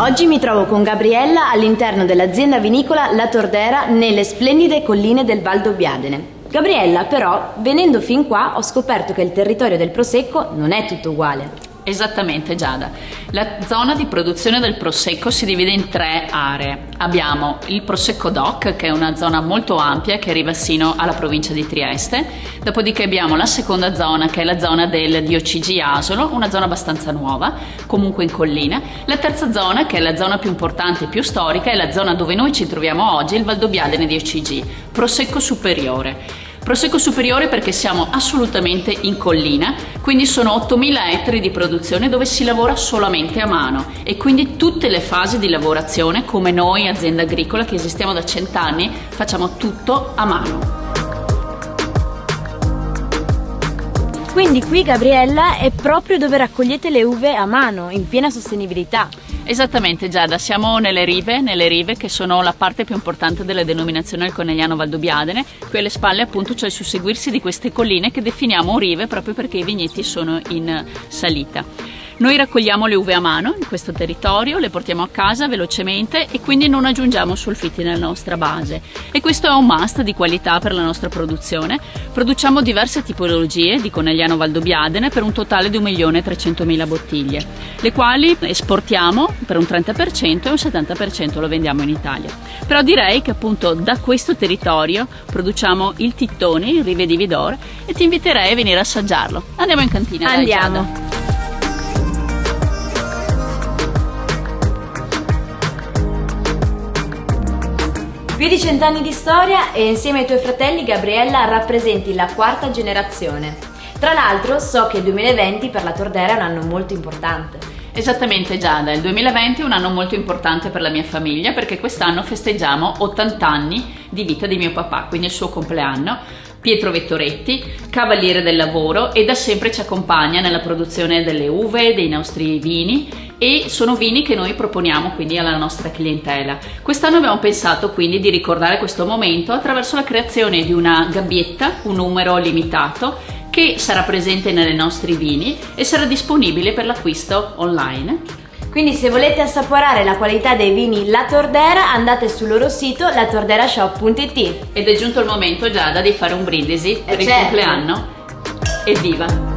Oggi mi trovo con Gabriella all'interno dell'azienda vinicola La Tordera nelle splendide colline del Val d'Obbiadene. Gabriella, però, venendo fin qua ho scoperto che il territorio del Prosecco non è tutto uguale. Esattamente Giada. La zona di produzione del Prosecco si divide in tre aree. Abbiamo il Prosecco DOC, che è una zona molto ampia che arriva sino alla provincia di Trieste. Dopodiché abbiamo la seconda zona, che è la zona del DOCG Asolo, una zona abbastanza nuova, comunque in collina. La terza zona, che è la zona più importante e più storica, è la zona dove noi ci troviamo oggi, il Valdobbiadene DOCG, Prosecco Superiore. Prosecco superiore perché siamo assolutamente in collina, quindi sono 8000 ettari di produzione dove si lavora solamente a mano e quindi tutte le fasi di lavorazione, come noi azienda agricola che esistiamo da cent'anni, facciamo tutto a mano. Quindi qui Gabriella è proprio dove raccogliete le uve a mano, in piena sostenibilità. Esattamente Giada, siamo nelle rive, nelle rive che sono la parte più importante della denominazione del Conegliano Valdobbiadene, qui alle spalle appunto c'è il susseguirsi di queste colline che definiamo rive proprio perché i vigneti sono in salita. Noi raccogliamo le uve a mano in questo territorio, le portiamo a casa velocemente e quindi non aggiungiamo sulfiti nella nostra base. E questo è un must di qualità per la nostra produzione. Produciamo diverse tipologie di Conegliano Valdobbiadene per un totale di 1.300.000 bottiglie, le quali esportiamo per un 30% e un 70% lo vendiamo in Italia. Però direi che appunto da questo territorio produciamo il Tittone, il Rive di Vidor e ti inviterei a venire a assaggiarlo. Andiamo in cantina. Andiamo. Dai, Più di cent'anni di storia e insieme ai tuoi fratelli Gabriella rappresenti la quarta generazione. Tra l'altro so che il 2020 per la Tordera è un anno molto importante. Esattamente Giada, il 2020 è un anno molto importante per la mia famiglia perché quest'anno festeggiamo 80 anni di vita di mio papà, quindi il suo compleanno. Pietro Vettoretti, cavaliere del lavoro e da sempre ci accompagna nella produzione delle uve, dei nostri vini e sono vini che noi proponiamo quindi alla nostra clientela. Quest'anno abbiamo pensato quindi di ricordare questo momento attraverso la creazione di una gabbietta, un numero limitato che sarà presente nei nostri vini e sarà disponibile per l'acquisto online. Quindi se volete assaporare la qualità dei vini La Tordera andate sul loro sito latorderashop.it Ed è giunto il momento Giada di fare un brindisi per certo. il compleanno. Evviva!